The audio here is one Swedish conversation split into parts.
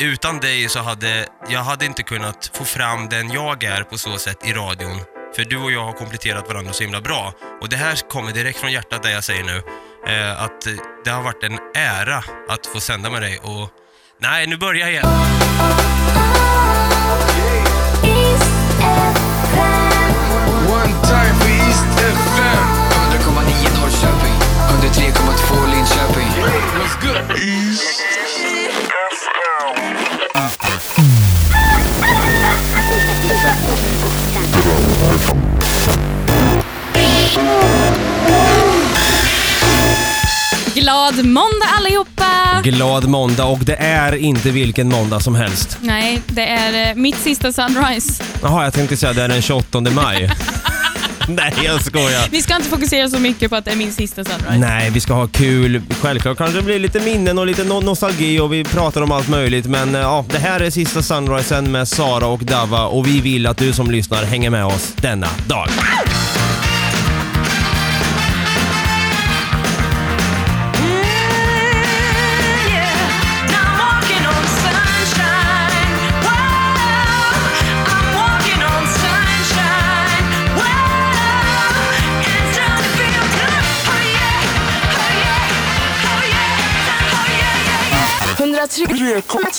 Utan dig så hade jag hade inte kunnat få fram den jag är på så sätt i radion. För du och jag har kompletterat varandra så himla bra. Och det här kommer direkt från hjärtat det jag säger nu. Eh, att det har varit en ära att få sända med dig och... Nej, nu börjar jag igen. What's good? East Glad måndag allihopa! Glad måndag och det är inte vilken måndag som helst. Nej, det är eh, mitt sista Sunrise. Jaha, jag tänkte säga det är den 28 maj. Nej, jag skojar. Vi ska inte fokusera så mycket på att det är min sista Sunrise. Nej, vi ska ha kul. Självklart kanske det blir lite minnen och lite no- nostalgi och vi pratar om allt möjligt. Men eh, ja, det här är sista Sunrisen med Sara och Dava och vi vill att du som lyssnar hänger med oss denna dag.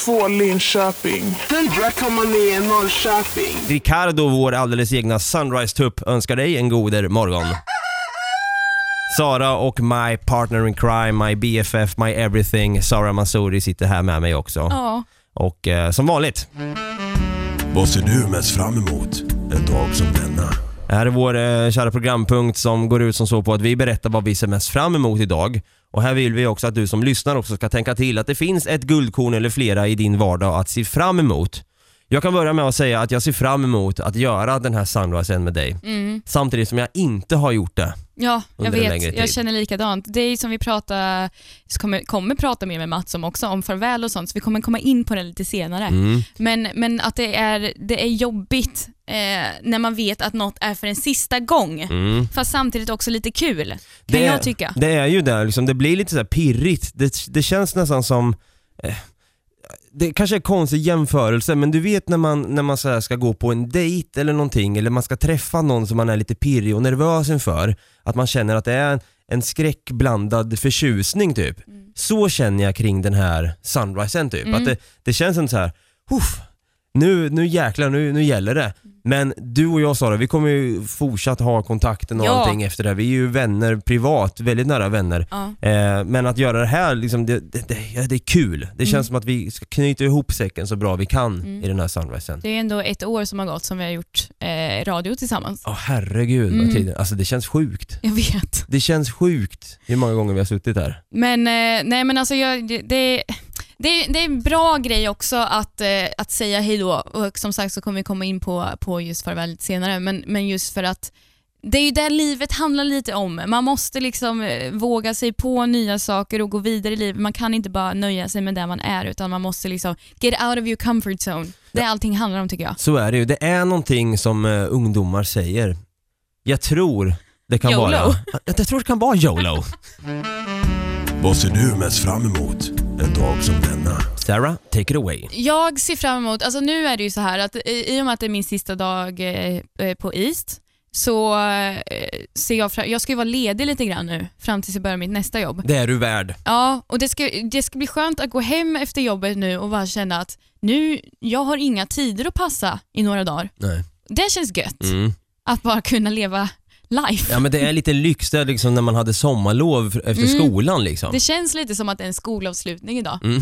Två Linköping. 100,9 Norrköping. Ricardo, vår alldeles egna Sunrise-tupp, önskar dig en goder morgon. Sara och my partner in crime, my BFF, my everything, Sara Masuri sitter här med mig också. Ja. Och eh, som vanligt, Vad ser du mest fram emot en dag som denna? Det här är vår eh, kära programpunkt som går ut som så på att vi berättar vad vi ser mest fram emot idag. Och här vill vi också att du som lyssnar också ska tänka till att det finns ett guldkorn eller flera i din vardag att se fram emot. Jag kan börja med att säga att jag ser fram emot att göra den här Sunrisen med dig. Samtidigt som jag inte har gjort det. Ja, jag vet. Jag känner likadant. Det är som vi pratar, kommer, kommer prata mer med Mats om också, om farväl och sånt, så vi kommer komma in på det lite senare. Mm. Men, men att det är, det är jobbigt eh, när man vet att något är för en sista gång, Mm. fast samtidigt också lite kul, kan det, jag tycka. Det är ju det, liksom, det blir lite så här pirrigt. Det, det känns nästan som eh, det kanske är en konstig jämförelse men du vet när man, när man så ska gå på en dejt eller någonting eller man ska träffa någon som man är lite pirrig och nervös inför att man känner att det är en, en skräckblandad förtjusning typ. Så känner jag kring den här sunrisen typ. Att det, det känns som så här, "Uff, nu, nu jäklar, nu, nu gäller det. Men du och jag Sara, vi kommer ju fortsatt ha kontakten och Ja. allting efter det. Vi är ju vänner privat, väldigt nära vänner. Ja. Eh, men att göra det här, liksom, det, det, det, ja, det är kul. Det känns som att vi ska knyta ihop säcken så bra vi kan i den här sunrisen. Det är ändå ett år som har gått som vi har gjort eh, radio tillsammans. Åh herregud vad tiden, alltså det känns sjukt. Jag vet. Det känns sjukt hur många gånger vi har suttit här. Men, eh, nej, men alltså jag, det, det, det, det är en bra grej också att, eh, att säga hej då och som sagt så kommer vi komma in på, på just farväl lite senare men, men just för att det är ju det livet handlar lite om. Man måste liksom eh, våga sig på nya saker och gå vidare i livet. Man kan inte bara nöja sig med där man är utan man måste liksom get out of your comfort zone. Det är allting handlar om tycker jag. Så är det ju. Det är någonting som eh, ungdomar säger. Jag tror det kan YOLO. vara... Jag, jag tror det kan vara YOLO. Vad ser du mest fram emot en dag som denna? Sarah, take it away. Jag ser fram emot, alltså nu är det ju så här att i i och med att det är min sista dag eh, eh, på East så eh, ser jag fram, jag ska ju vara ledig lite grann nu fram tills jag börjar mitt nästa jobb. Det är du värd. Ja, och det ska, det ska bli skönt att gå hem efter jobbet nu och bara känna att nu, jag har inga tider att passa i några dagar. Nej. Det känns gött Mm. att bara kunna leva life. Ja men det är lite lyx det är liksom när man hade sommarlov efter Mm. skolan liksom. Det känns lite som att det är en skolavslutning idag, Mm.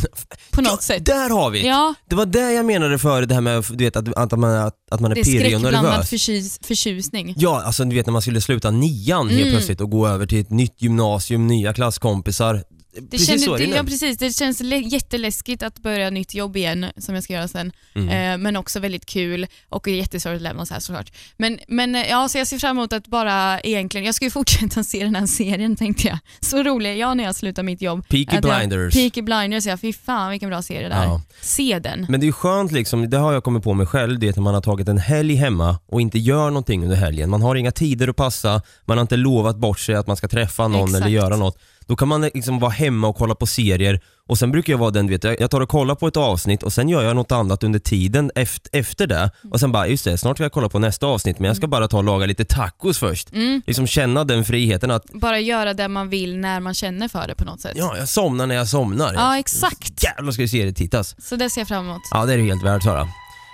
på något sätt. Där har vi Ja, Det var det jag menade för det här med du vet, att, att, man, att, att man är det är pirrig och skräckblandad nervös. förtjus, förtjusning. Ja, alltså du vet när man skulle sluta nian helt Mm. plötsligt och gå över till ett nytt gymnasium, nya klasskompisar. Det, Precis känner, så det det, ja, precis, det känns lä- jätteläskigt att börja nytt jobb igen, som jag ska göra sen. Mm. Eh, men också väldigt kul och jättesorgligt att lämna så här såklart. Men, men eh, ja, så jag ser fram emot att bara egentligen, jag ska ju fortsätta se den här serien tänkte jag. Så rolig är jag när jag slutar mitt jobb. Peaky Att jag- Blinders. Peaky Blinders, ja fy fan vilken bra serie det är. Ja. Se den. Men det är ju skönt liksom, det har jag kommit på mig själv, det är att man har tagit en helg hemma och inte gör någonting under helgen. Man har inga tider att passa, man har inte lovat bort sig att man ska träffa någon Exakt. eller göra något. Då kan man liksom vara hemma och kolla på serier och sen brukar jag vara den, du vet, jag tar och kollar på ett avsnitt och sen gör jag något annat under tiden efter, efter det och sen bara, just det, snart ska jag kolla på nästa avsnitt men jag ska bara ta och laga lite tacos först. Liksom känna den friheten att, Bara göra det man vill när man känner för det på något sätt. ja, jag somnar när jag somnar. Ja, exakt. Jävlar ska serietittas. Så det ser jag fram emot. Ja, det är du helt värd Sara.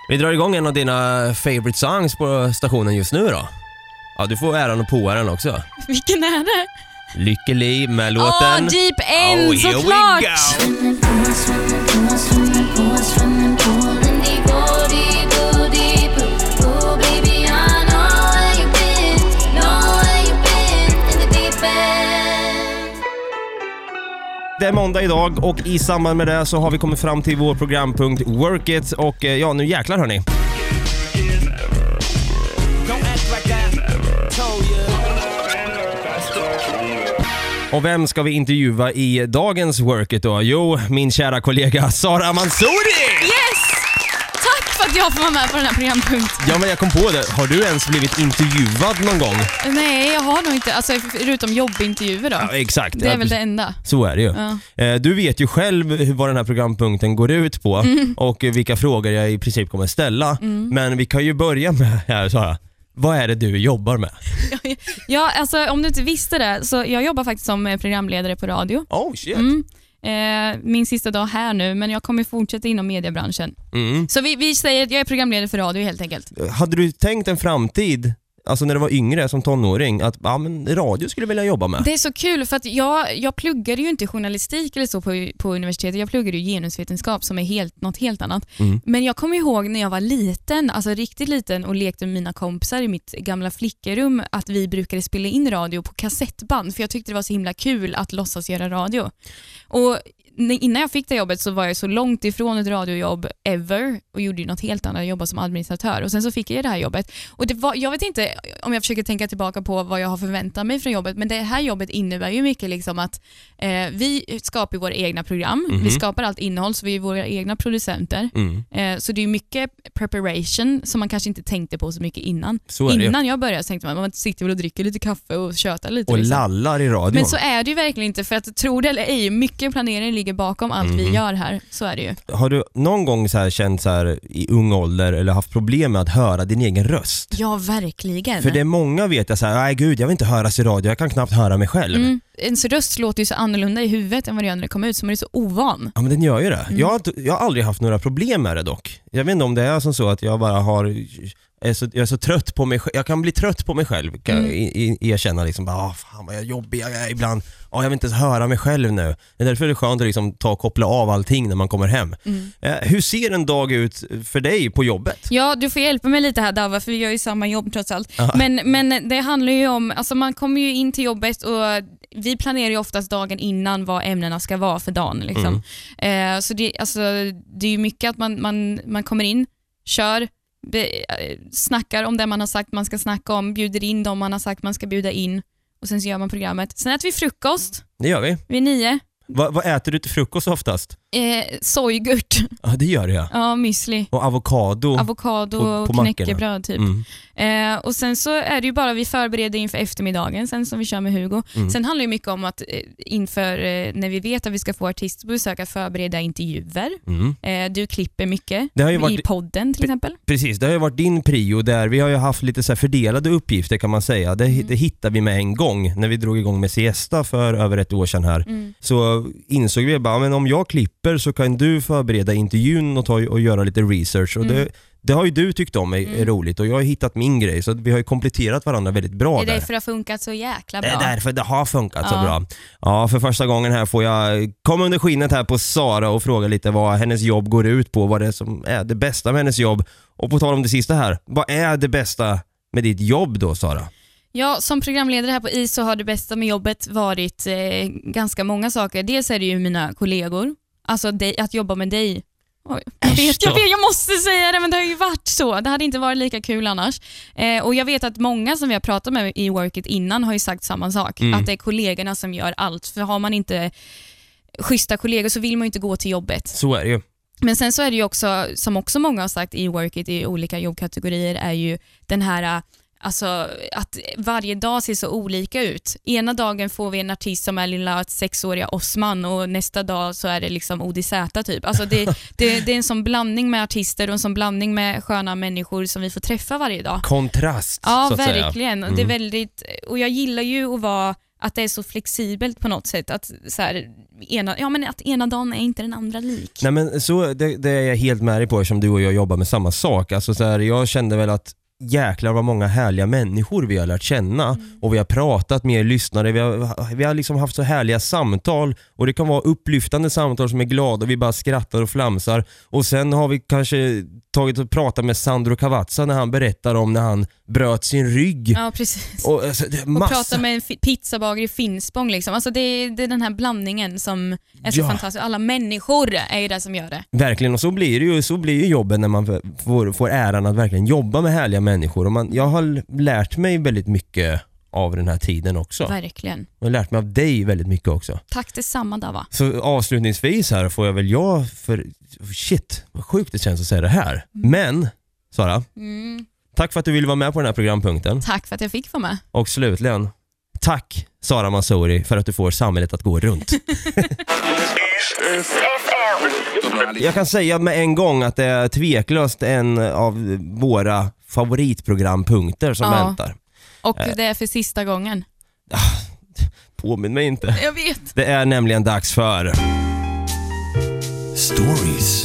Vi drar igång en av dina favorite songs på stationen just nu då. Ja, du får äran och påäran också. Vilken är det? Lycklig med Åh, låten... Deep End Oh, here we såklart! go. Det är måndag idag och i samband med det så har vi kommit fram till vår programpunkt Work It och eh, ja, nu jäklar hörni. Och vem ska vi intervjua i dagens Work It då? Jo, min kära kollega Sara Mansouri! Yes! Tack för att jag får vara med på den här programpunkten. Ja men jag kom på det, har du ens blivit intervjuad någon gång? Nej, jag har nog inte, alltså förutom jobbintervjuer då. Ja, exakt. Det är Ja, väl det enda. Så är det ju. Ja. Eh, Du vet ju själv hur- vad den här programpunkten går ut på Mm. och vilka frågor jag i princip kommer ställa. Men vi kan ju börja med här Sara. Vad är det du jobbar med? Ja, alltså om du inte visste det, så jag jobbar faktiskt som eh, programledare på radio. Oh shit. Mm. Eh, min sista dag här nu, men jag kommer fortsätta inom mediebranschen. Mm. Så vi, vi säger att jag är programledare för radio helt enkelt. Hade du tänkt en framtid, alltså när du var yngre som tonåring, att ja, men radio skulle jag vilja jobba med? Det är så kul för att jag, jag pluggade ju inte journalistik eller så på, på universitetet. Jag pluggade ju genusvetenskap som är helt, något helt annat. Mm. Men jag kommer ihåg när jag var liten, alltså riktigt liten och lekte med mina kompisar i mitt gamla flickerum att vi brukade spela in radio på kassettband för jag tyckte det var så himla kul att låtsas göra radio. Och innan jag fick det jobbet så var jag så långt ifrån ett radiojobb ever och gjorde ju något helt annat, jag jobbade som administratör och sen så fick jag det här jobbet. Och det var, jag vet inte om jag försöker tänka tillbaka på vad jag har förväntat mig från jobbet, men det här jobbet innebär ju mycket liksom att eh, vi skapar våra egna program, vi skapar allt innehåll så vi är våra egna producenter. Mm. Eh, så det är mycket preparation som man kanske inte tänkte på så mycket innan. Så. Innan jag började så tänkte man man sitter väl och dricker lite kaffe och tjötar lite. Och liksom. lallar i radion. Men så är det ju verkligen inte för att tro det eller ej, mycket planering ligger bakom allt Mhm. vi gör här. Så är det ju. Har du någon gång så här känt så här i ung ålder eller haft problem med att höra din egen röst? Ja, verkligen. För det är många vet jag så här, nej gud jag vill inte höras i radio, jag kan knappt höra mig själv. mm. Ens röst låter ju så annorlunda i huvudet än vad det gör när det kommer ut, så man är så ovan. Ja men den gör ju det. Mm. Jag, har, inte- jag har aldrig haft några problem med det dock. Jag vet inte om det är som så att jag bara har är så, jag är så trött på mig själv. Jag kan bli trött på mig själv, kan Mm. jag erkänna liksom. Bara, ah, fan vad jag jobbig jag är ibland. Ah, jag vill inte ens höra mig själv nu. Det är därför det är skönt att liksom ta och koppla av allting när man kommer hem. Mm. Eh, hur ser en dag ut för dig på jobbet? Ja, du får hjälpa mig lite här Dava, för vi gör ju samma jobb trots allt. Men, men det handlar ju om, alltså man kommer ju in till jobbet och vi planerar ju oftast dagen innan vad ämnena ska vara för dagen. Liksom. Eh, så det, alltså, det är ju mycket att man, man, man kommer in, kör, be, eh, snackar om det man har sagt man ska snacka om, bjuder in dem man har sagt man ska bjuda in och sen så gör man programmet. Sen äter vi frukost Det gör vi. vid nio. Va, vad äter du till frukost oftast? Eh, sojgurt, Ja det gör jag. ja müsli, Och avokado. avokado På- på och knäckebröd typ. Mm. Eh, och Sen så är det ju bara vi förbereder inför eftermiddagen sen som vi kör med Hugo. Mm. Sen handlar det mycket om att eh, inför eh, när vi vet att vi ska få artistbesök att förbereda intervjuer. Mm. Eh, du klipper mycket Det ju i varit- podden till exempel. Precis, det har ju varit din prio där. Vi har ju haft lite så fördelade uppgifter kan man säga. Det, Mm. det hittade vi med en gång när vi drog igång med Siesta för över ett år sedan här. Mm. Så insåg vi bara, men om jag klipper så kan du förbereda intervjun och, ta, och göra lite research. Och Mm. det, det har ju du tyckt om är, är roligt och jag har hittat min grej så vi har ju kompletterat varandra väldigt bra Det är där. därför det har funkat så jäkla Det bra. är därför det har funkat så Ja. bra. Ja, för första gången här får jag komma under skinnet här på Sara och fråga lite vad hennes jobb går ut på, vad det är som är det bästa med hennes jobb. Och på tal om det sista här, vad är det bästa med ditt jobb då Sara? Ja, som programledare här på IS så har det bästa med jobbet varit eh, ganska många saker. Dels är det ju mina kollegor, alltså dig, att jobba med dig. Oj, jag, vet, jag, vet, jag måste säga det, men det har ju varit så. Det hade inte varit lika kul annars. Eh, och Jag vet att många som vi har pratat med i Workit innan har ju sagt samma sak, Mm. att det är kollegorna som gör allt. För har man inte schyssta kollegor så vill man inte gå till jobbet. Så är det ju. Men sen så är det ju också, som också många har sagt i Workit i olika jobbkategorier, är ju den här Alltså att varje dag ser så olika ut. Ena dagen får vi en artist som är lilla sexåriga Osman och nästa dag så är det liksom ODZ typ. Alltså det, det, det är en sån blandning med artister och en sån blandning med sköna människor som vi får träffa varje dag. Kontrast, Ja, så att säga. verkligen. Och Det är väldigt, och jag gillar ju att vara att det är så flexibelt på något sätt. Att, så här, ena, ja, men att ena dagen är inte den andra lik. Nej men så, det, det är jag helt med dig på eftersom du och jag jobbar med samma sak. Alltså så här, jag kände väl att jäklar vad många härliga människor vi har lärt känna Mm. och vi har pratat med er lyssnare, vi har, vi har liksom haft så härliga samtal och det kan vara upplyftande samtal som är glada och vi bara skrattar och flamsar och sen har vi kanske tagit och pratat med Sandro Cavazza när han berättar om när han bröt sin rygg. Ja, precis. Och, alltså, Och prata med en pizzabagare i Finspång. Liksom. Alltså det, är, det är den här blandningen som är så Ja. fantastisk. Alla människor är ju det som gör det. Verkligen, och så blir det ju, så blir ju jobben när man får, får äran att verkligen jobba med härliga människor. Och man, jag har lärt mig väldigt mycket av den här tiden också. Verkligen. Jag har lärt mig av dig väldigt mycket också. Tack detsamma Dava. Så avslutningsvis här får jag väl jag för, shit vad sjukt det känns att säga det här. Men, Sara, Mm. Tack för att du ville vara med på den här programpunkten. Tack för att jag fick vara med. Och slutligen, tack Sara Mansouri för att du får samhället att gå runt. Jag kan säga med en gång att det är tveklöst en av våra favoritprogrampunkter som Ja. väntar. Och Eh. det är för sista gången. Påminn mig inte. Jag vet. Det är nämligen dags för Stories.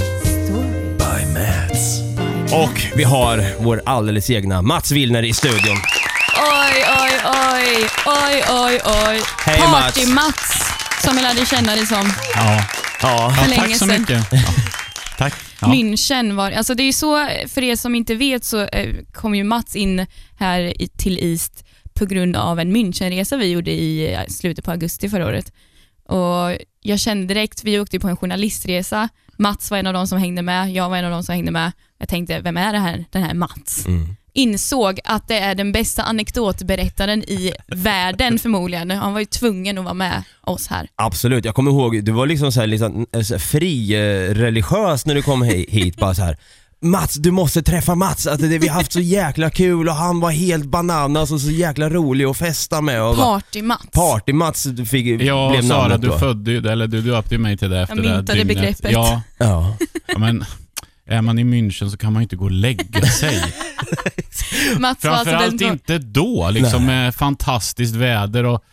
Och vi har vår alldeles egna Mats Willner i studion. Oj, oj, oj, oj, oj, oj. Hej, Mats. Party-Mats, som jag lärde känna dig som. Ja, Ja, För ja länge tack så sedan. mycket. Ja. Tack. Ja. München var alltså det är så, för er som inte vet så eh, kom ju Mats in här i, till East på grund av en Münchenresa vi gjorde i eh, slutet på augusti förra året. Och jag kände direkt, vi åkte på en journalistresa, Mats var en av de som hängde med, jag var en av de som hängde med. Jag tänkte, vem är det här, den här Mats? Mm. Insåg att det är den bästa anekdotberättaren i världen förmodligen. Han var ju tvungen att vara med oss här. absolut. Jag kommer ihåg, du var liksom så här, liksom, eh, så här fri eh, religiös när du kom hi- hit. bara så här. Mats, du måste träffa Mats. Att det, vi har haft så jäkla kul och han var helt bananas och så jäkla rolig att festa med. Och Party-Mats. Party-Mats fick, Ja, blev Sara, namnet du då. födde ju det, eller du döpte ju mig till det efter Jag det myntade dygnet. begreppet. Ja, Ja. ja, men är man i München så kan man ju inte gå och lägga sig. Mats var alltså den Framförallt som- inte då, liksom med fantastiskt väder och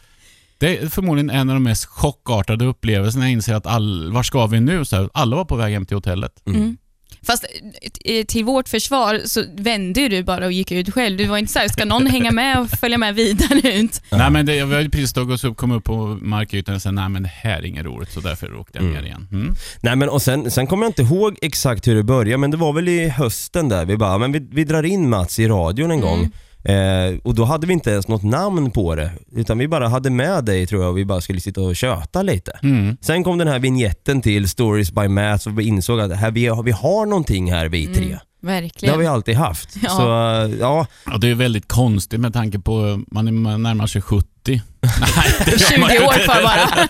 det är förmodligen en av de mest chockartade upplevelserna jag inser att all, var ska vi nu? Så här, alla var på väg hem till hotellet. Mm. Fast eh, till vårt försvar så vände du bara och gick ut själv. Du var inte såhär, ska någon hänga med och följa med vidare ut? Nej men det, jag hade precis oss upp, kom upp på markytan och sa nej men det här är inget roligt så därför åkte jag ner igen. Mm. Nej men och sen, sen kommer jag inte ihåg exakt hur det började men det var väl i hösten där vi bara, men vi, vi drar in Mats i radion en gång. Eh, och då hade vi inte ens något namn på det utan vi bara hade med dig tror jag och vi bara skulle sitta och köta lite. Mm. Sen kom den här vignetten till Stories by Mats och vi insåg att här, vi, har, vi har någonting här vi tre. Det Verkligen. har vi alltid haft. Ja. Så eh, ja, Ja, det är väldigt konstigt med tanke på man är närmar sig 70. Nej, det gör 20 man ju år kvar bara.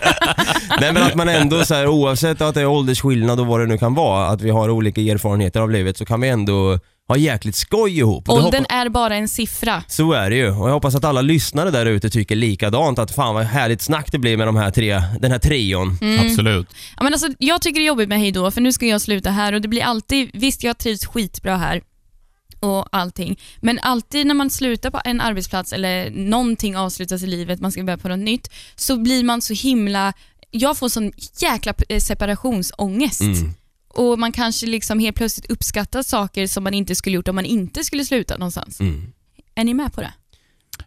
nej men att man ändå så här, oavsett att det är åldersskillnad och vad det nu kan vara, att vi har olika erfarenheter av livet så kan vi ändå ha jäkligt skoj ihop. Och det Åldern hoppa- är bara en siffra. Så är det ju och jag hoppas att alla lyssnare där ute tycker likadant att fan vad härligt snack det blir med de här tre, den här trion. Absolut. Ja, men alltså, jag tycker det är jobbigt med hej då, för nu ska jag sluta här och det blir alltid, visst jag trivs skitbra här och allting, men alltid när man slutar på en arbetsplats eller någonting avslutas i livet, man ska börja på något nytt, så blir man så himla, jag får sån jäkla eh, separationsångest. Och man kanske liksom helt plötsligt uppskattar saker som man inte skulle gjort om man inte skulle sluta någonstans. Mm. Är ni med på det?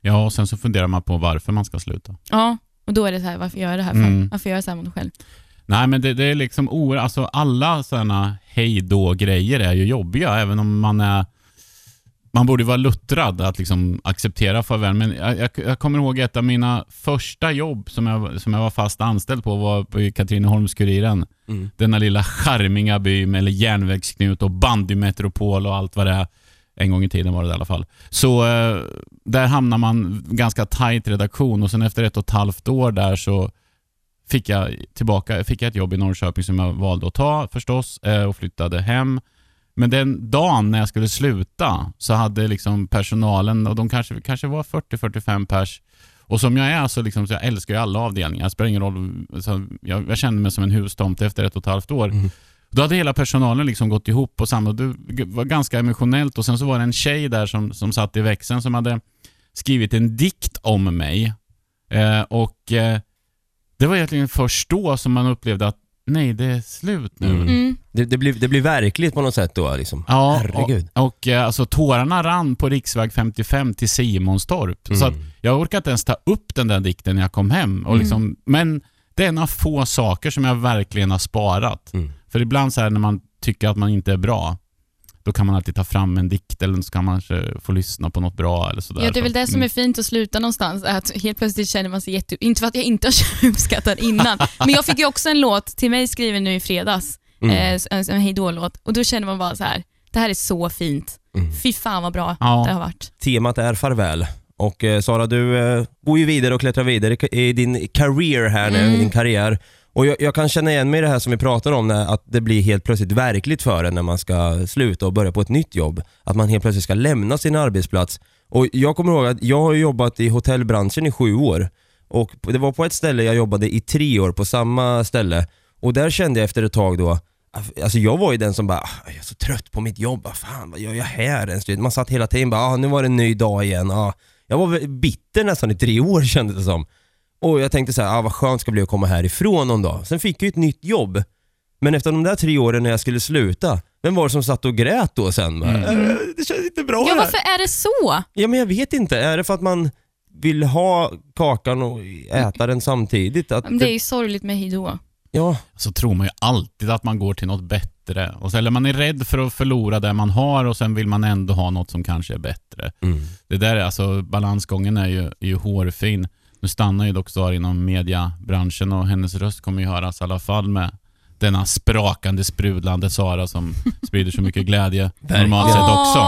Ja, och sen så funderar man på varför man ska sluta. Ja, och då är det så här, varför gör jag det här för? Mm. Varför gör jag så här mot mig själv? Nej, men det, det är liksom o, alltså alla sådana hej då-grejer är ju jobbiga, även om man är man borde vara luttrad att liksom acceptera farväl, men jag, jag, jag kommer ihåg ett av mina första jobb som jag, som jag var fast anställd på var på Katrineholms-Kuriren. Mm. Denna lilla charmiga by med järnvägsknut och bandymetropol och allt vad det är. En gång i tiden var det i alla fall. Så eh, där hamnar man ganska tajt redaktion och sen efter ett och ett halvt år där så fick jag tillbaka fick jag ett jobb i Norrköping som jag valde att ta förstås eh, och flyttade hem. Men den dagen när jag skulle sluta så hade liksom personalen, och de kanske, kanske var 40-45 pers, och som jag är så, liksom, så jag älskar ju alla avdelningar. Det spelar ingen roll. Så jag, jag kände mig som en hustomte efter ett och ett halvt år. Då hade hela personalen liksom gått ihop och samma. Det var ganska emotionellt och sen så var det en tjej där som, som satt i växeln som hade skrivit en dikt om mig. Eh, och eh, Det var egentligen först då som man upplevde att nej, det är slut nu. Mm. Det, det, blir, det blir verkligt på något sätt då liksom. Ja, Herregud. och, och eh, alltså, tårarna rann på riksväg 55 till Simonstorp. Så att jag orkade inte ens ta upp den där dikten när jag kom hem. Och liksom, Men det är en av få saker som jag verkligen har sparat. Mm. För ibland så här när man tycker att man inte är bra, då kan man alltid ta fram en dikt eller så kan man kanske få lyssna på något bra eller sådär. Ja, det är väl det som mm. är fint att sluta någonstans. Att helt plötsligt känner man sig jätte... Inte för att jag inte har uppskattat innan, men jag fick ju också en låt till mig skriven nu i fredags. Mm. Eh, en, en hejdå-låt. Och då känner man bara så här. det här är så fint. Mm. Fy fan vad bra Ja. det har varit. Temat är farväl. Och eh, Sara, du eh, går ju vidare och klättrar vidare i- din career här nu, Mm. i din karriär. Och jag, jag kan känna igen mig i det här som vi pratar om, när, att det blir helt plötsligt verkligt för en när man ska sluta och börja på ett nytt jobb. Att man helt plötsligt ska lämna sin arbetsplats. Och jag kommer ihåg att jag har jobbat i hotellbranschen i sju år. Och det var på ett ställe jag jobbade i tre år på samma ställe. Och där kände jag efter ett tag då, Alltså jag var ju den som bara, "Ah, jag är så trött på mitt jobb, vad fan vad gör jag här ens? Man satt hela tiden bara, ah, nu var det en ny dag igen. Ah. Jag var väl bitter nästan i tre år kändes det som. Och jag tänkte så här, ah, vad skönt ska bli att komma härifrån någon dag. Sen fick jag ju ett nytt jobb. Men efter de där tre åren när jag skulle sluta, vem var det som satt och grät då sen? Bara, "Eh, Det känns inte bra Ja, det här." varför är det så? Ja men jag vet inte, är det för att man vill ha kakan och äta den samtidigt? Att Det är ju sorgligt med hejdå. Ja, så tror man ju alltid att man går till något bättre. Och så, eller man är rädd för att förlora det man har och sen vill man ändå ha något som kanske är bättre. mm. Det där, är alltså balansgången är ju, är ju hårfin. Nu stannar ju dock Sara inom mediabranschen och hennes röst kommer ju höras i alla fall med denna sprakande, sprudlande Sara som sprider så mycket glädje normalt sett också.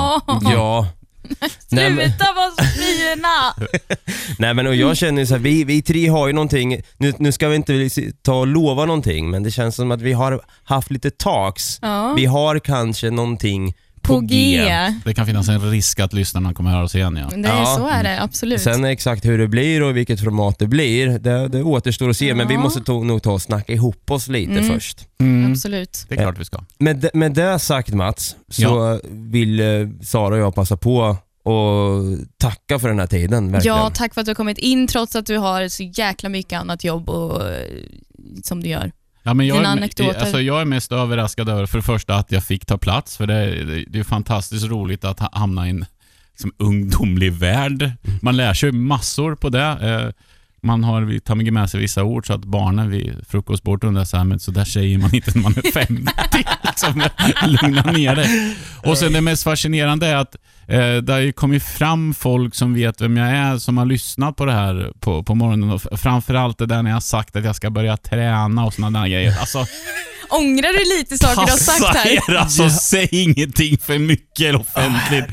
Ja. Nej, men- Sluta vara fina! Nej men och jag känner så här, vi, vi tre har ju någonting, nu, nu ska vi inte ta och lova någonting, men det känns som att vi har haft lite talks. Ja. Vi har kanske någonting på, På G. Det kan finnas en risk att lyssnarna kommer höra oss igen ja. Det är, Ja. Så är det absolut. Sen exakt hur det blir och vilket format det blir, det, det återstår att se, men vi Ja. måste to, nog ta och snacka ihop oss lite Mm. först. Absolut. Det är klart vi ska. Med, det- med det sagt Mats, så vill eh, Sara och jag passa på och tacka för den här tiden, verkligen. Ja, tack för att du har kommit in trots att du har så jäkla mycket annat jobb och, eh, som du gör. Ja, men jag, Dina är, anekdoter. alltså, jag är mest överraskad över för det första att jag fick ta plats, för det, det, det är fantastiskt roligt att ha- hamna i en liksom, ungdomlig värld. Man lär sig massor på det. Eh, man har mycket med sig vissa ord så att barnen vid frukostbordet undrar så här, men så där säger man inte när man är 50. liksom, lugna ner dig. Och sen det mest fascinerande är att eh, det har ju kommit fram folk som vet vem jag är, som har lyssnat på det här på, på morgonen. Och framförallt det där när jag har sagt att jag ska börja träna och sådana där grejer. Alltså, Ångrar du lite saker du har sagt här? er alltså, säg ingenting för mycket eller offentligt.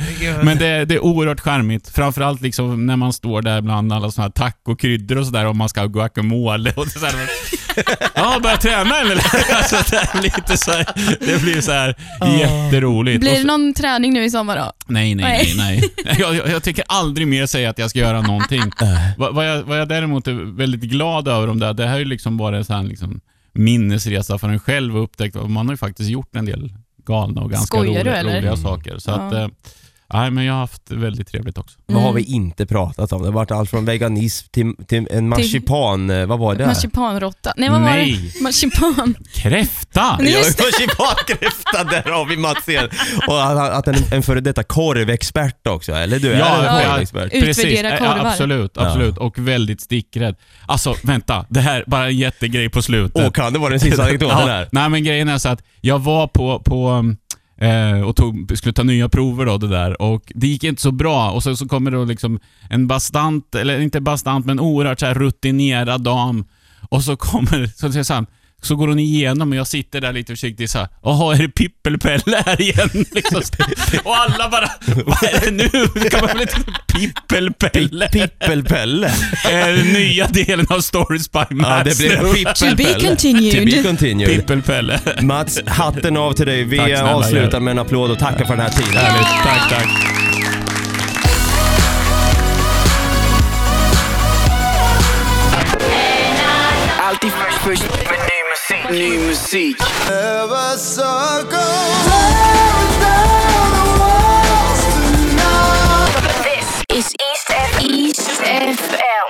Men det, det är oerhört charmigt. Framförallt liksom när man står där bland alla såna här tacokryddor och sådär och man ska ha guacamole och så här. Ja, börja träna eller? Alltså, det, är lite så här, det blir så här jätteroligt. Blir det någon träning nu i sommar då? Nej, nej, nej. nej. Jag, jag, jag tänker aldrig mer säga att jag ska göra någonting. vad, vad, jag, vad jag däremot är väldigt glad över om det det här är ju liksom bara en sån här liksom minnesresa för en själv och upptäckt man har ju faktiskt gjort en del galna och ganska Skojar roliga, roliga saker. Så Ja. att, eh, nej, men jag har haft väldigt trevligt också. Vad har vi inte pratat om? Det har varit allt från veganism till, till en marsipan, eh, vad var det? Marsipanråtta? Nej, vad var Nej. det? Marsipan. Kräfta! Nej, Ja, just det. marsipankräfta, där har vi Mats igen. Och att, en, en före detta korvexpert också, eller du är Ja, ja. korvexpert? Precis, Utvärdera ja, korvar. absolut, absolut. Och väldigt stickrädd. Alltså, vänta. Det här, bara en jättegrej på slutet. Åh, kan det vara den sista anekdoten Ja? Nej men grejen är så att jag var på, på eh, Eh, och tog, skulle ta nya prover då det där. Och det gick inte så bra. Och så, så kommer då liksom en bastant, eller inte bastant men oerhört så här rutinerad dam. Och så kommer, så säger han så går hon igenom och jag sitter där lite försiktigt så här. Jaha, är det Pippelpelle här igen? Liksom. Och alla bara, vad är det nu? Kan man väl inte Pippelpelle? Pippelpelle. Eh, nya delen av Stories by Mats Ja, det. Pippelpelle. To be continued. To be continued. Pippelpelle. Mats, hatten av till dig. Vi Tack snälla, avslutar med en applåd och tackar för den här tiden. Härligt, tack, tack. Alltid först, först ny musik. Ny musik. This is East, F- East FM.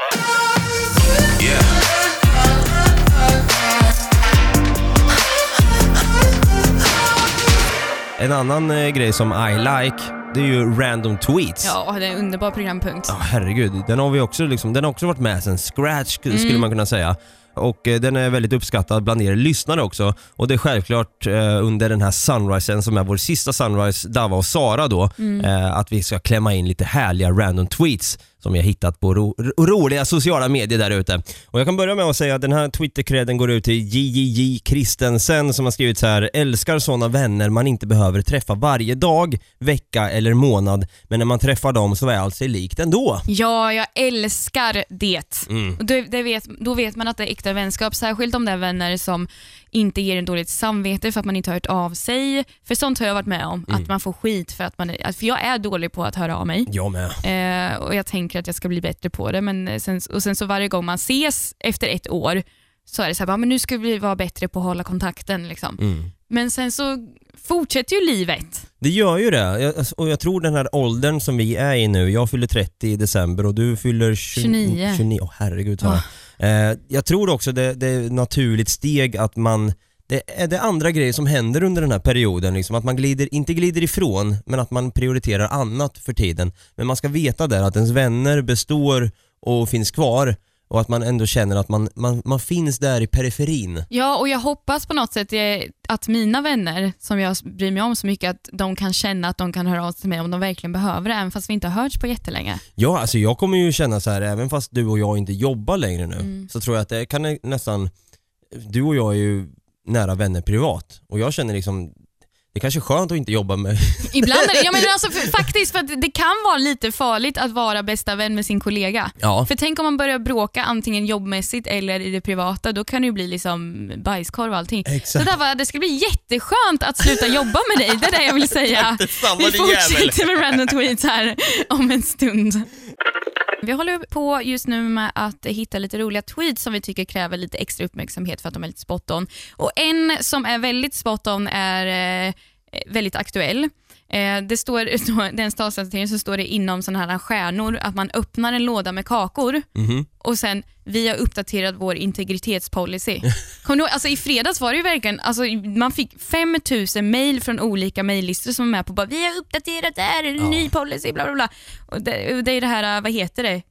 En annan eh, grej som I like, det är ju random tweets. Ja, det är en underbar programpunkt. Ja, herregud. Den har vi också liksom, den har också varit med sen scratch sk- skulle man kunna säga. Och eh, den är väldigt uppskattad bland er lyssnare också. Och det är självklart eh, under den här sunrisen som är vår sista sunrise, Dava och Sara då, eh, att vi ska klämma in lite härliga random tweets som har hittat på ro ro roliga sociala medier där ute. Och jag kan börja med att säga att den här Twitter-credden går ut till JJJ Kristensen som har skrivit så här älskar sådana vänner man inte behöver träffa varje dag, vecka eller månad, men när man träffar dem så är allt sig likt ändå. Ja, jag älskar det. Mm. Det, det vet, då vet man att det är äkta vänskap, särskilt om det är vänner som inte ger en dåligt samvete för att man inte har hört av sig. För sånt har jag varit med om, Mm. att man får skit för att man är, för jag är dålig på att höra av mig. Jag med. Eh, och jag tänker att jag ska bli bättre på det. Men eh, sen, och sen så varje gång man ses efter ett år så är det så här, men nu ska vi vara bättre på att hålla kontakten. Liksom. Mm. Men sen så fortsätter ju livet. Det gör ju det. Alltså, och jag tror den här åldern som vi är i nu, jag fyller 30 i december och du fyller 20, 29. 29. Åh herregud Sara. Eh, jag tror också det, det är ett naturligt steg att man det är det andra grejer som händer under den här perioden, liksom, att man glider, inte glider ifrån, men att man prioriterar annat för tiden. Men man ska veta där att ens vänner består och finns kvar och att man ändå känner att man, man, man finns där i periferin. Ja, och jag hoppas på något sätt eh, att mina vänner, som jag bryr mig om så mycket, att de kan känna att de kan höra av sig till mig om de verkligen behöver det, även fast vi inte har hörts på jättelänge. Ja, alltså jag kommer ju känna så här, även fast du och jag inte jobbar längre nu, Mm. så tror jag att det kan nä- nästan, du och jag är ju nära vänner privat och jag känner liksom, det är kanske är skönt att inte jobba med Ibland är det, ja, men alltså, för, faktiskt, för att det kan vara lite farligt att vara bästa vän med sin kollega. Ja. För tänk om man börjar bråka antingen jobbmässigt eller i det privata, då kan det ju bli liksom bajskorv och allting. Exakt. Så där var, det ska bli jätteskönt att sluta jobba med dig, det är det jag vill säga. Vi fortsätter med random tweets här om en stund. Vi håller på just nu med att hitta lite roliga tweets som vi tycker kräver lite extra uppmärksamhet för att de är lite spot on. Och en som är väldigt spot on är eh, väldigt aktuell. Eh, det står, det är en stavsatering så står det inom sådana här stjärnor att man öppnar en låda med kakor Mhm. och sen vi har uppdaterat vår integritetspolicy. Kommer du alltså I fredags var det ju verkligen, alltså, man fick 5000 mail från olika mejllistor som är med på bara vi har uppdaterat det här, en ny policy, bla bla bla. Och det, det är det här, vad heter det?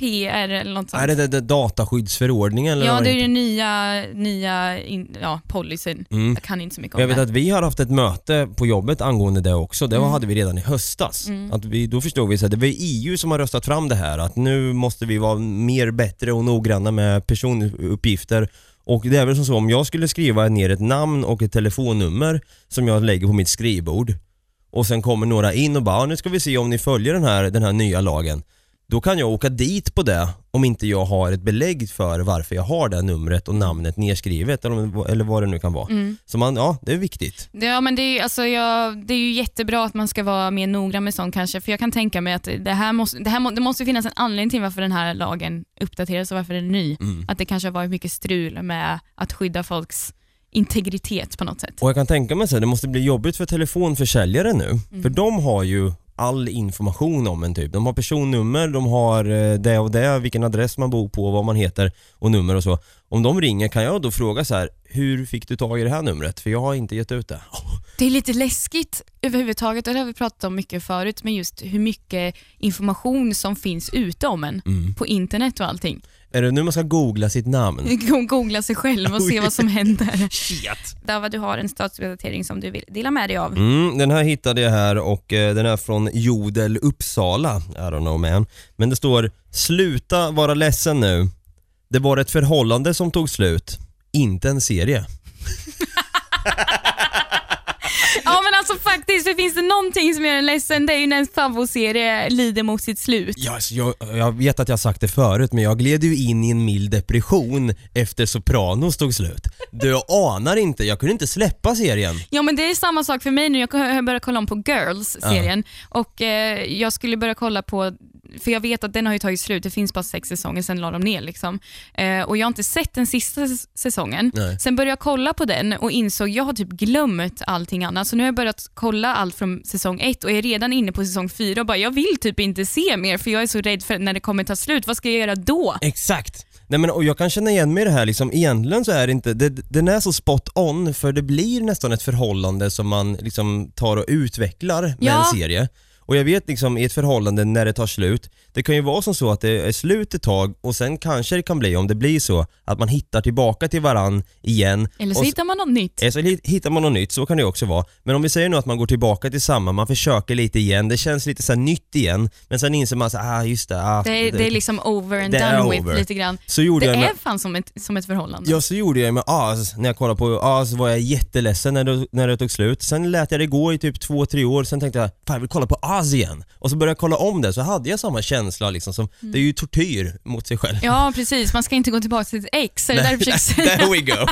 GDPR eller något sånt. Är det, det, det dataskyddsförordningen eller ja, det är den nya, nya in, ja, policyn. Mm. Jag kan inte så mycket om Jag vet det. att vi har haft ett möte på jobbet angående det också. Det Mm. hade vi redan i höstas. Att vi, då förstod vi att det var EU som har röstat fram det här. Att nu måste vi vara mer bättre och noggranna med personuppgifter. Och det är väl som så om jag skulle skriva ner ett namn och ett telefonnummer som jag lägger på mitt skrivbord och sen kommer några in och bara "Ja, nu ska vi se om ni följer den här, den här nya lagen. Då kan jag åka dit på det om inte jag har ett belägg för varför jag har det numret och namnet nedskrivet eller, eller vad det nu kan vara. Mm. Så man, ja, det är viktigt. Ja, men det, är, alltså, jag, det är ju jättebra att man ska vara mer noggrann med sånt kanske, för jag kan tänka mig att det här måste, det här det måste finnas en anledning till varför den här lagen uppdateras och varför den är ny. Att det kanske har varit mycket strul med att skydda folks integritet på något sätt. Och jag kan tänka mig så här, det måste bli jobbigt för telefonförsäljare nu. Mm. För de har ju all information om en typ. De har personnummer, de har eh, det och det, vilken adress man bor på, vad man heter och nummer och så. Om de ringer kan jag då fråga så här, hur fick du tag i det här numret? För jag har inte gett ut det. Det är lite läskigt överhuvudtaget och det har vi pratat om mycket förut med just hur mycket information som finns ute om en Mm. på internet och allting. Är det nu man ska googla sitt namn? Googla sig själv och se vad som händer. Shit. Dava, du har en statusuppdatering som du vill dela med dig av. Mm, den här hittade jag här och eh, den är från Jodel Uppsala. I don't know man. Men det står “Sluta vara ledsen nu. Det var ett förhållande som tog slut. inte en serie. Ja men alltså faktiskt, för finns det någonting som gör en ledsen det är ju när en favoritserie lider mot sitt slut. Ja, alltså jag, jag vet att jag har sagt det förut, men jag gled ju in i en mild depression efter Sopranos tog slut. Du anar inte, jag kunde inte släppa serien. Ja men det är samma sak för mig nu, jag börjat kolla om på Girls-serien och eh, jag skulle börja kolla på för jag vet att den har ju tagit slut, det finns bara sex säsonger, sen la de ner. Liksom. Eh, och Jag har inte sett den sista säsongen. Nej. Sen började jag kolla på den och insåg jag har typ glömt allting annat. Så nu har jag börjat kolla allt från säsong ett och är redan inne på säsong fyra och bara jag vill typ inte se mer för jag är så rädd för när det kommer ta slut. Vad ska jag göra då? Exakt. Nej men och jag kan känna igen mig i det här liksom, egentligen så är det inte, det, den är så spot on för det blir nästan ett förhållande som man liksom tar och utvecklar med Ja. en serie. Och jag vet liksom i ett förhållande när det tar slut, det kan ju vara som så att det är slut ett tag och sen kanske det kan bli, om det blir så, att man hittar tillbaka till varann igen. Eller så och, hittar man något nytt. Eh, Så hi- hittar man något nytt, så kan det ju också vara. Men om vi säger nu att man går tillbaka till samma, man försöker lite igen, det känns lite så nytt igen, men sen inser man så här, ah just det, ah, Det är, det är liksom over and det done with over. lite grann. Så gjorde Det jag med, är fan som ett, som ett förhållande. Ja, så gjorde jag med Oz. När jag kollade på Oz var jag jätteledsen när det, när det tog slut. Sen lät jag det gå i typ två, tre år, sen tänkte jag, fan jag vill kolla på Oz igen. Och så började jag kolla om det, så hade jag samma känsla liksom. Som, Det är ju tortyr mot sig själv. Ja, precis. Man ska inte gå tillbaka till sitt ex. Är det där du försöker säga? There we go.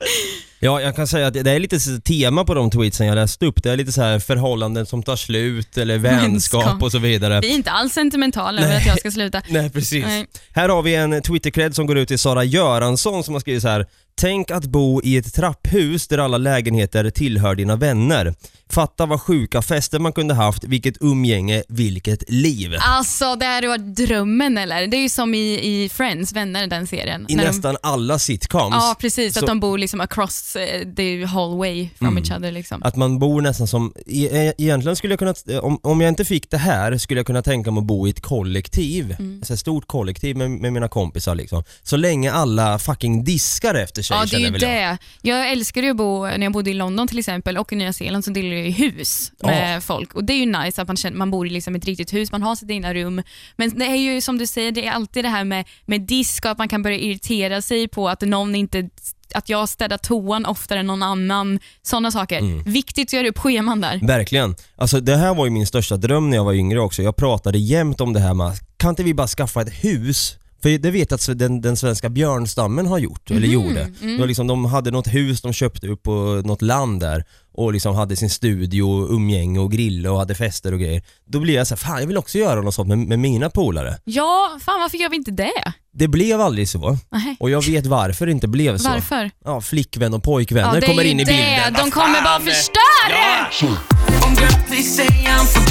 ja, jag kan säga att det är lite så tema på de tweetsen jag läste upp. Det är lite så här förhållanden som tar slut eller vänskap Vänskap. och så vidare. Vi är inte alls sentimentala över att jag ska sluta. Nej precis. Nej. Här har vi en Twitter-cred som går ut till Sara Göransson som har skrivit så här. Tänk att bo i ett trapphus där alla lägenheter tillhör dina vänner. Fatta vad sjuka fester man kunde haft, vilket umgänge, vilket liv. Alltså, det hade varit drömmen eller? Det är ju som i, i Friends, Vänner, den serien. I När nästan alla sitcoms. Ja, precis. Så- Att de bor liksom across eh, the hallway from Mm. each other. Liksom. Att man bor nästan som, e- egentligen skulle jag kunna, om, om jag inte fick det här skulle jag kunna tänka mig att bo i ett kollektiv. Mm. Ett här stort kollektiv med, med mina kompisar liksom. Så länge alla fucking diskar efter sig Ja, det är ju väl jag. det. Jag älskade ju att bo, när jag bodde i London till exempel och i Nya Zeeland så delade jag ju hus med folk. Och Det är ju nice att man, känner, man bor i liksom ett riktigt hus, man har sitt egna rum. Men det är ju som du säger, det är alltid det här med, med disk och att man kan börja irritera sig på att någon inte att jag städar toan oftare än någon annan. Sådana saker. Mm. Viktigt att göra upp scheman där. Verkligen. Alltså det här var ju min största dröm när jag var yngre också. Jag pratade jämt om det här med, kan inte vi bara skaffa ett hus? För det vet jag att den, den svenska björnstammen har gjort, eller gjorde. Det var liksom, de hade något hus de köpte upp på något land där och liksom hade sin studio, umgänge och grilla och hade fester och grejer. Då blev jag så här, fan jag vill också göra något sånt med, med mina polare. Ja, fan varför gör vi inte det? Det blev aldrig så. Nej. Och jag vet varför det inte blev så. Varför? Ja, flickvän och pojkvänner Ja, kommer in i det. bilden. De kommer bara förstöra! Oh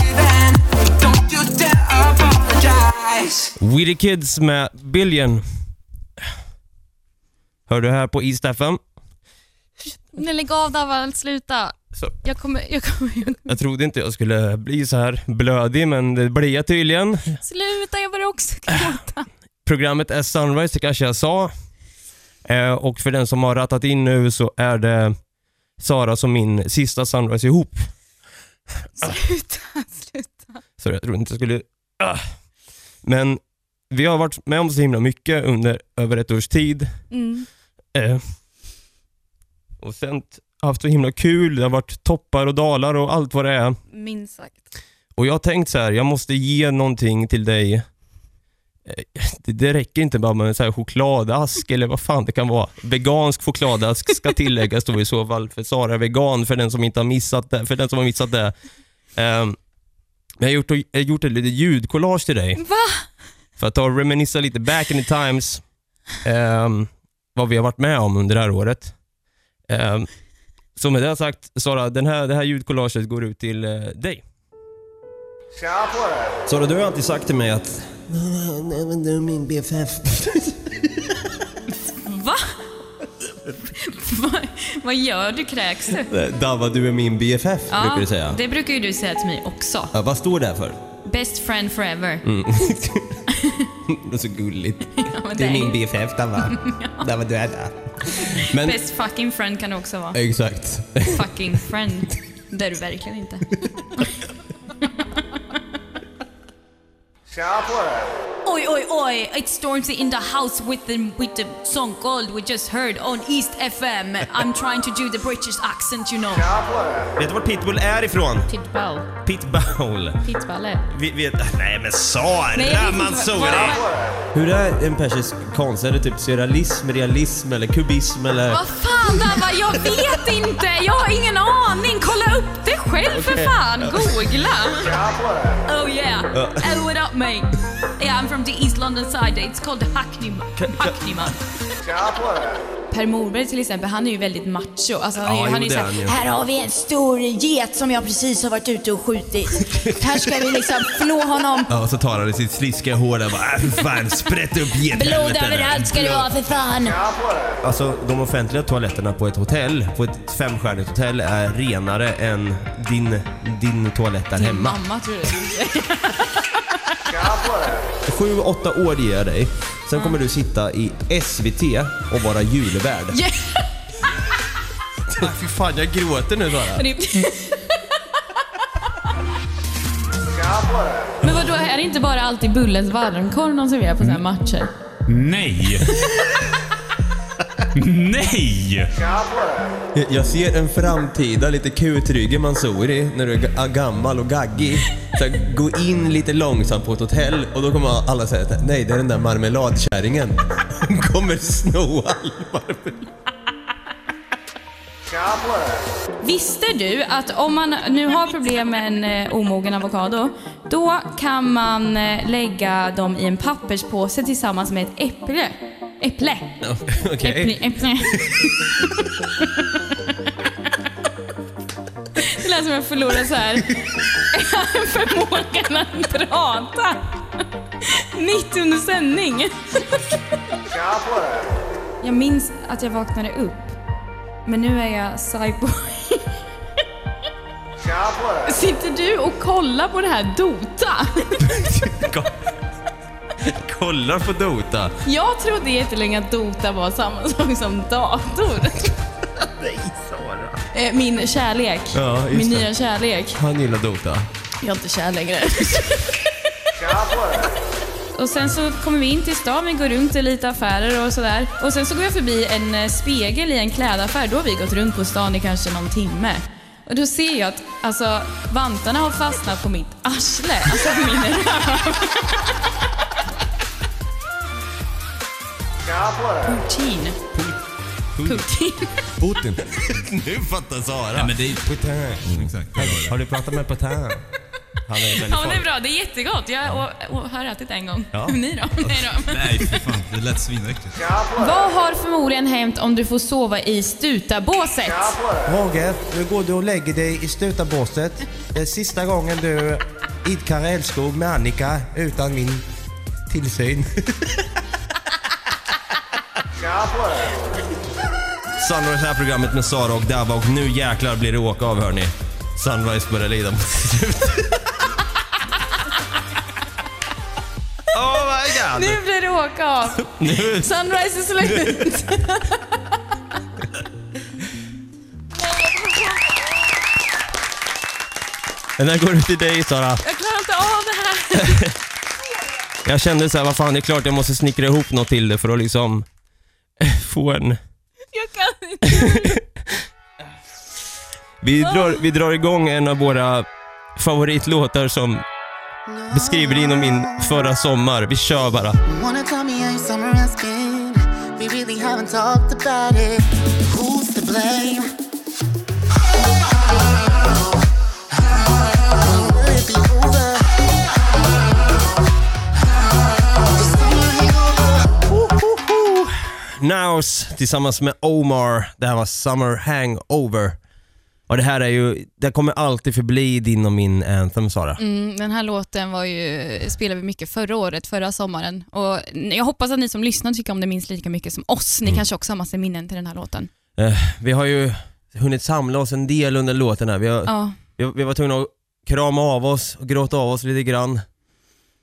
apologize. We the Kids med Billion. Hör du här på East FM? Nej, lägg av Daval, sluta. Så. Jag kommer, jag kommer, jag Jag trodde inte jag skulle bli så här blödig, men det blir jag tydligen. Sluta, jag börjar också gråta. Programmet är Sunrise, det kanske jag sa. Eh, och för den som har rattat in nu så är det Sara som min sista Sunrise ihop. Sluta, sluta. Så jag trodde inte jag skulle... Ah. Men vi har varit med om så himla mycket under över ett års tid. Mm. Eh, och sen haft så himla kul, det har varit toppar och dalar och allt vad det är. Minst sagt. Och jag har tänkt så här, jag måste ge någonting till dig. Eh, Det, det räcker inte bara med så här chokladask eller vad fan det kan vara. Vegansk chokladask ska tilläggas då i så fall, för Sara är vegan för den som inte har missat det. För den som har missat det. Men jag har gjort, jag har gjort ett litet ljudkollage till dig. Va? För att ta och reminissa lite back in the times. ehm, vad vi har varit med om under det här året. Um, så med det sagt, Sara, den här, det här ljudcollaget går ut till eh, dig. Sara, du har alltid sagt till mig att Nej, men du är min BFF. Va? Vad gör du? Kräks du? Dava, du är min BFF, brukar du säga. det brukar ju du säga till mig också. Ja, vad står det för? Best friend forever. det är så gulligt. Ja, men det är ju- BFF, Dava. Dava, du är där. Men, Best fucking friend kan det också vara. exakt. Fucking friend. Det är du verkligen inte. Tja på dig. Oi, oi, oi! It's Stormzy in the house with the with the song Gold we just heard on East FM. I'm trying to do the British accent, you know. Vet du var Pitbull är ifrån? Pitbull. Pitbull. Pitballe. Vi vet... Nej men Sara Mansouri! Hur är en persisk konst? Är det typ surrealism, realism eller kubism eller? Vad fan Dava, jag vet inte! Jag har ingen aning! Kolla upp själv för fan! Googla! Oh yeah! Oh what up mate? Yeah I'm from the East London side, it's called Hackney, Hackney man. Per Morberg till exempel, han är ju väldigt macho. Alltså, han är, Ja, han är ju såhär, här har vi en stor get som jag precis har varit ute och skjutit. här ska vi liksom flå honom. Ja, och så tar han i sitt sliskiga hår där och bara äh, för fan sprätt upp Blod gethelvete. överallt ska det vara för fan. Alltså de offentliga toaletterna på ett hotell, på ett femstjärnigt hotell är renare än din, din toalett där hemma. Mamma tror jag Sju, åtta år ger jag dig. Sen kommer du sitta i SVT och vara julvärd. Ja. Fy fan, jag gråter nu Sara. Men vadå, är det inte bara alltid Bullens varmkorv de serverar på sådana här matcher? Nej! Nej! Jag- Jag ser en framtida lite kutrygge Mansouri när du är ga- gammal och gaggig. Så här, gå in lite långsamt på ett hotell och då kommer alla säga att nej, det är den där marmeladkärringen. Hon kommer sno all marmelad. Visste du att om man nu har problem med en eh, omogen avokado, då kan man eh, lägga dem i en papperspåse tillsammans med ett äpple. Äpple. Okej. Äpple, äpple. Det lät som jag förlorade så här förmågan att prata. Mitt under sändning. Jag minns att jag vaknade upp. Men nu är jag psycho. Sitter du och kollar på det här Dota? Kollar på Dota. Jag trodde jättelänge att Dota var samma sak som dator. Nej, Sara. Eh, Min kärlek. Ja, Min det. nya kärlek. Han gillar Dota. Jag är inte kär längre. Och sen så kommer vi in till stan, vi går runt i lite affärer och sådär. Och sen så går jag förbi en eh, spegel i en klädaffär. Då har vi gått runt på stan i kanske någon timme. Och då ser jag att alltså, vantarna har fastnat på mitt arsle. Alltså på min röv. Putin. Putin. Putin. nu fattar Sara. Ja, men det är- Putin. Exakt. Har, har du pratat med Putin? Han är väldigt Ja, men det är bra. Det är jättegott. Jag och, och har ätit en gång. Ja. Ni då? Nej då. Nej, för fan. Det lät svinäckligt. Vad har förmodligen hänt om du får sova i stutabåset? Roger, nu går du och lägger dig i stutabåset. Det är sista gången du idkar älskog med Annika utan min tillsyn. Sunrise är programmet med Sara och Dava och nu jäklar blir det åka av hörni. Sunrise börjar lida mot sitt slut. oh my god! Nu blir det åka av. Nu. Sunrise är slut. Den här går ut till dig Sara. Jag klarar inte av det här. Jag kände så här, vad fan det är klart jag måste snickra ihop något till det för att liksom få en... Jag kan inte. Vi drar, vi drar igång en av våra favoritlåtar som beskriver och min förra sommar. Vi kör bara. Naus tillsammans med Omar. Det här var Summer Hangover. Och det här är ju, det kommer alltid förbli din och min anthem Sara. Mm, den här låten var ju, spelade vi mycket förra året, förra sommaren. Och jag hoppas att ni som lyssnar tycker om det minst lika mycket som oss. Ni kanske också har massa minnen till den här låten. Eh, vi har ju hunnit samla oss en del under låten här. Vi, har, Ja. vi, vi var tvungna att krama av oss och gråta av oss lite grann.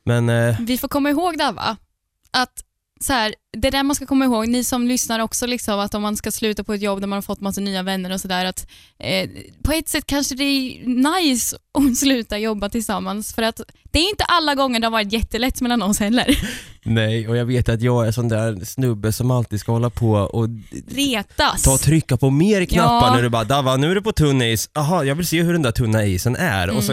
Men eh, Vi får komma ihåg Dava, att så här, det där man ska komma ihåg, ni som lyssnar också, liksom, att om man ska sluta på ett jobb där man har fått massa nya vänner och sådär, att eh, på ett sätt kanske det är nice att sluta jobba tillsammans för att det är inte alla gånger det har varit jättelätt mellan oss heller. Nej, och jag vet att jag är sån där snubbe som alltid ska hålla på och Retas. ta och trycka på mer knappar Ja. när du bara Dava, nu är du på tunn is. Aha, jag vill se hur den där tunna isen är. Och så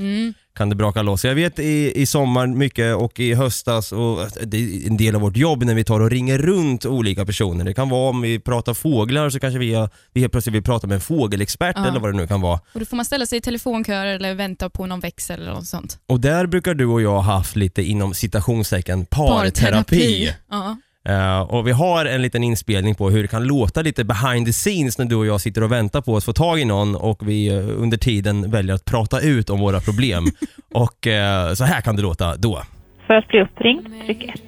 Mm. kan det braka loss. Jag vet i, i sommar mycket och i höstas och det är en del av vårt jobb när vi tar och ringer runt olika personer. Det kan vara om vi pratar fåglar så kanske vi, vi helt plötsligt vill prata med en fågelexpert Ja. eller vad det nu kan vara. Och då får man ställa sig i telefonköer eller vänta på någon växel eller något sånt. Och där brukar du och jag ha haft lite inom citationstecken parterapi. Ja. Eh, och vi har en liten inspelning på hur det kan låta lite behind the scenes när du och jag sitter och väntar på att få tag i någon och vi eh, under tiden väljer att prata ut om våra problem. och eh, så här kan det låta då. För att bli uppringd, tryck 1.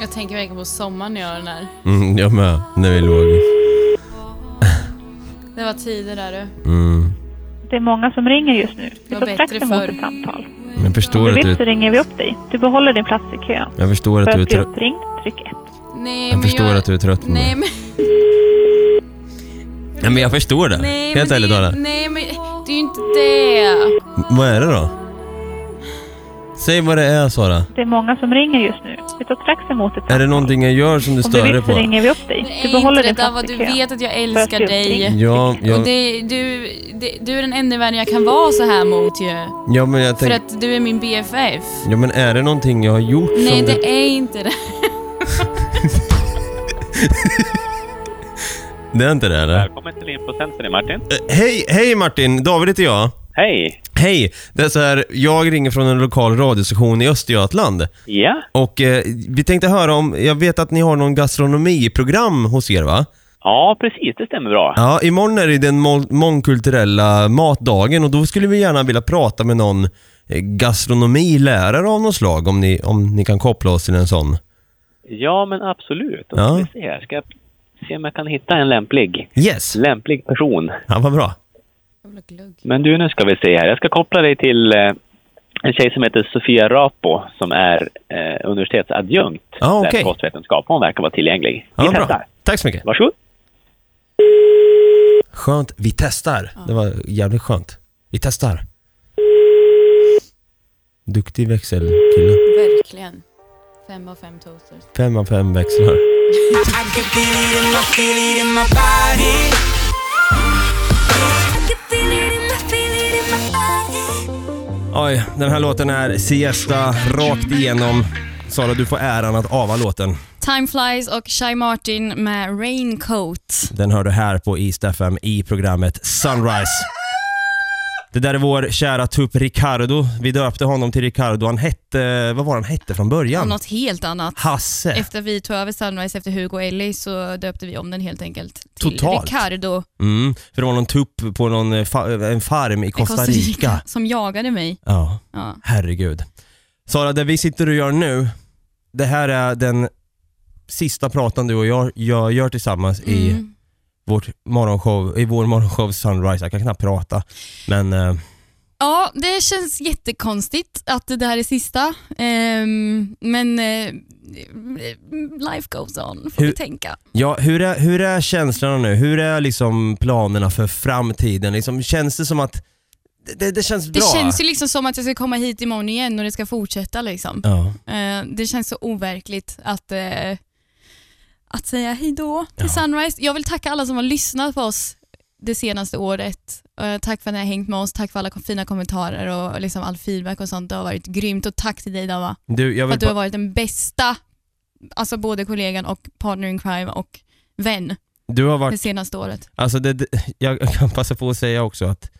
Jag tänker verkligen på sommaren när jag gör den här. Mm, jag med, när vi låg. Det var tider där du. Mm. Det är många som ringer just nu. Vi var bättre förr. ett samtal. Jag Om förstår du att så du, ringer vi upp dig. Du behåller din plats i kön. jag förstår För att du är att bli trött. uppringd, tryck 1. Nej, Jag förstår jag... att du är trött på Nej, mig. men... Nej men jag förstår det. Nej, Helt ärligt det, Dara. Nej, men det är ju inte det. Vad är det då? Säg vad det är Sara. Det är många som ringer just nu. Vi tar strax emot ett. Är det någonting jag gör som du Om du stör dig vill så på? ringer vi upp dig. Det Du är behåller inte din plats vad i du kön. vet att jag älskar bli dig. Ja, Och jag, det, du, det, du är den enda vän jag kan vara så här mot ju. ja men jag För tänk, att du är min BFF. ja men är det någonting jag har gjort Nej, som det du... är inte det. Det är inte det eller? Välkommen till Infocenter, Martin. Eh, Hej, hej Martin! David heter jag. Hej! Hej! Det är så här, jag ringer från en lokal radiostation i Östergötland. Ja? Och eh, vi tänkte höra om, jag vet att ni har någon gastronomiprogram hos er va? Ja, precis. Det stämmer bra. Ja, imorgon är det den mång- mångkulturella matdagen och då skulle vi gärna vilja prata med någon eh, gastronomilärare av något slag om ni, om ni kan koppla oss till en sån. Ja, men absolut. Då Ja. ska vi se här. Ska jag se om jag kan hitta en lämplig, Yes! lämplig person. Ja, vad bra. Men du, nu ska vi se här. Jag ska koppla dig till eh, en tjej som heter Sofia Rapo som är eh, universitetsadjunkt okej. i kostvetenskap. Hon verkar vara tillgänglig. Vi Ja, bra. testar. Tack så mycket. Varsågod. Skönt, vi testar. Det var jävligt skönt. Vi testar. Duktig växelkille. Verkligen. Fem av fem toasters. Fem av fem växlar. Oj, den här låten är Siesta rakt igenom. Sara, du får äran att ava låten. Time Flies och Shy Martin med Raincoat. Den hör du här på East FM i programmet Sunrise. Det där är vår kära tupp Ricardo. Vi döpte honom till Ricardo. Han hette, vad var han hette från Ja, början? något helt annat. Hasse. Efter vi tog över Sunrise efter Hugo Ellie så döpte vi om den helt enkelt till Totalt. Ricardo Mm, för det var någon tupp på någon eh, fa- en farm i i Costa Rica. som jagade mig. Ja, Ja. herregud. Sara, det vi sitter och gör nu, det här är den sista pratan du och jag gör, gör tillsammans i Mm. Vårt morgonshow, i vår morgonshow Sunrise. Jag kan knappt prata, men eh, Ja, det känns jättekonstigt att det här är sista. Ehm, men eh, life goes on, får Hur- vi tänka. ja, hur, är, hur är känslorna nu? Hur är liksom planerna för framtiden? Liksom, känns det som att det, det, det känns Det bra? känns ju liksom som att jag ska komma hit imorgon igen och det ska fortsätta. Liksom. Ja. Eh, det känns så overkligt att, eh, att säga hej då till Ja. Sunrise. Jag vill tacka alla som har lyssnat på oss det senaste året. Eh, tack för att ni har hängt med oss, tack för alla fina kommentarer och liksom all feedback och sånt. Det har varit grymt och tack till dig Dava. Du, För att du har varit den bästa, alltså både kollegan och partner in crime och vän du har varit det senaste året. Alltså det, jag kan passa på att säga också att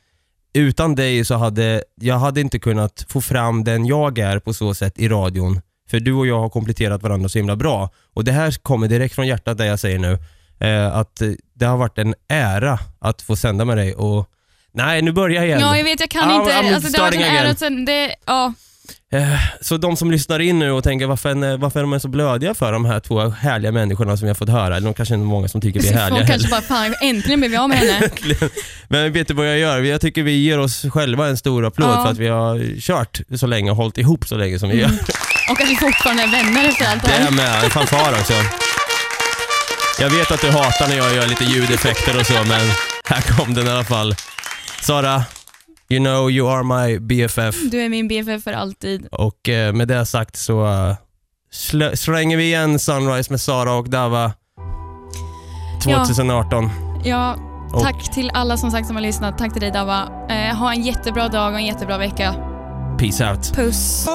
utan dig så hade jag hade inte kunnat få fram den jag är på så sätt i radion. För du och jag har kompletterat varandra så himla bra. Och det här kommer direkt från hjärtat det jag säger nu. Eh, att eh, det har varit en ära att få sända med dig och Nej, nu börjar jag igen. Ja, jag vet, jag kan Ah, inte. I'm Alltså, det har varit en ära sen, det, ja, Så de som lyssnar in nu och tänker varför, varför är de så blödiga för de här två härliga människorna som vi har fått höra, eller de kanske inte är många som tycker vi är härliga Folk kanske bara, fan äntligen blev vi av med henne. Men vet du vad jag gör? Jag tycker vi ger oss själva en stor applåd Ja. för att vi har kört så länge och hållit ihop så länge som vi Mm. gör. Och att vi fortfarande är vänner efter allt det Det är här. med, en fanfar också. Jag vet att du hatar när jag gör lite ljudeffekter och så, men här kom den i alla fall. Sara, you know you are my BFF. Du är min BFF för alltid. Och eh, med det sagt så slä- slänger vi igen Sunrise med Sara och Dava 2018. Ja, Och- tack till alla som sagt som har lyssnat. Tack till dig Dava. Eh, ha en jättebra dag och en jättebra vecka. Peace out. Puss.